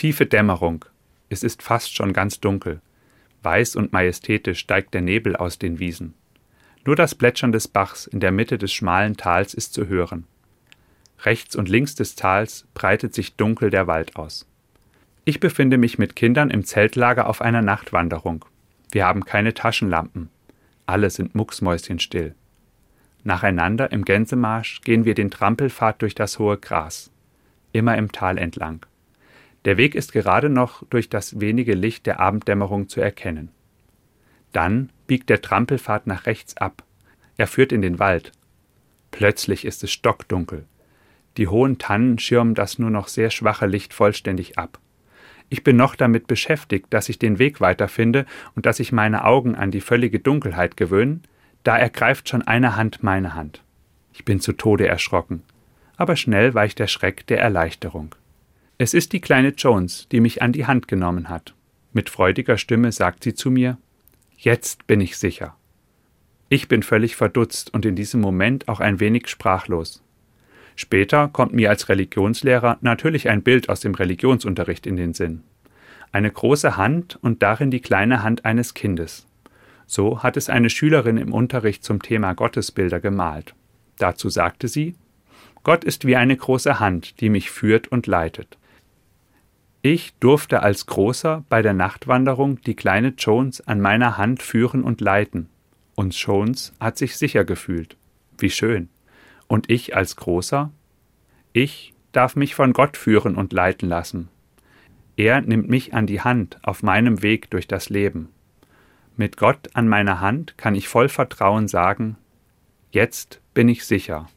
Tiefe Dämmerung. Es ist fast schon ganz dunkel. Weiß und majestätisch steigt der Nebel aus den Wiesen. Nur das Plätschern des Bachs in der Mitte des schmalen Tals ist zu hören. Rechts und links des Tals breitet sich dunkel der Wald aus. Ich befinde mich mit Kindern im Zeltlager auf einer Nachtwanderung. Wir haben keine Taschenlampen. Alle sind mucksmäuschenstill. Nacheinander im Gänsemarsch gehen wir den Trampelpfad durch das hohe Gras, immer im Tal entlang. Der Weg ist gerade noch durch das wenige Licht der Abenddämmerung zu erkennen. Dann biegt der Trampelpfad nach rechts ab. Er führt in den Wald. Plötzlich ist es stockdunkel. Die hohen Tannen schirmen das nur noch sehr schwache Licht vollständig ab. Ich bin noch damit beschäftigt, dass ich den Weg weiterfinde und dass ich meine Augen an die völlige Dunkelheit gewöhne, da ergreift schon eine Hand meine Hand. Ich bin zu Tode erschrocken, aber schnell weicht der Schreck der Erleichterung. Es ist die kleine Jones, die mich an die Hand genommen hat. Mit freudiger Stimme sagt sie zu mir Jetzt bin ich sicher. Ich bin völlig verdutzt und in diesem Moment auch ein wenig sprachlos. Später kommt mir als Religionslehrer natürlich ein Bild aus dem Religionsunterricht in den Sinn. Eine große Hand und darin die kleine Hand eines Kindes. So hat es eine Schülerin im Unterricht zum Thema Gottesbilder gemalt. Dazu sagte sie Gott ist wie eine große Hand, die mich führt und leitet. Ich durfte als Großer bei der Nachtwanderung die kleine Jones an meiner Hand führen und leiten. Und Jones hat sich sicher gefühlt. Wie schön. Und ich als Großer? Ich darf mich von Gott führen und leiten lassen. Er nimmt mich an die Hand auf meinem Weg durch das Leben. Mit Gott an meiner Hand kann ich voll Vertrauen sagen, jetzt bin ich sicher.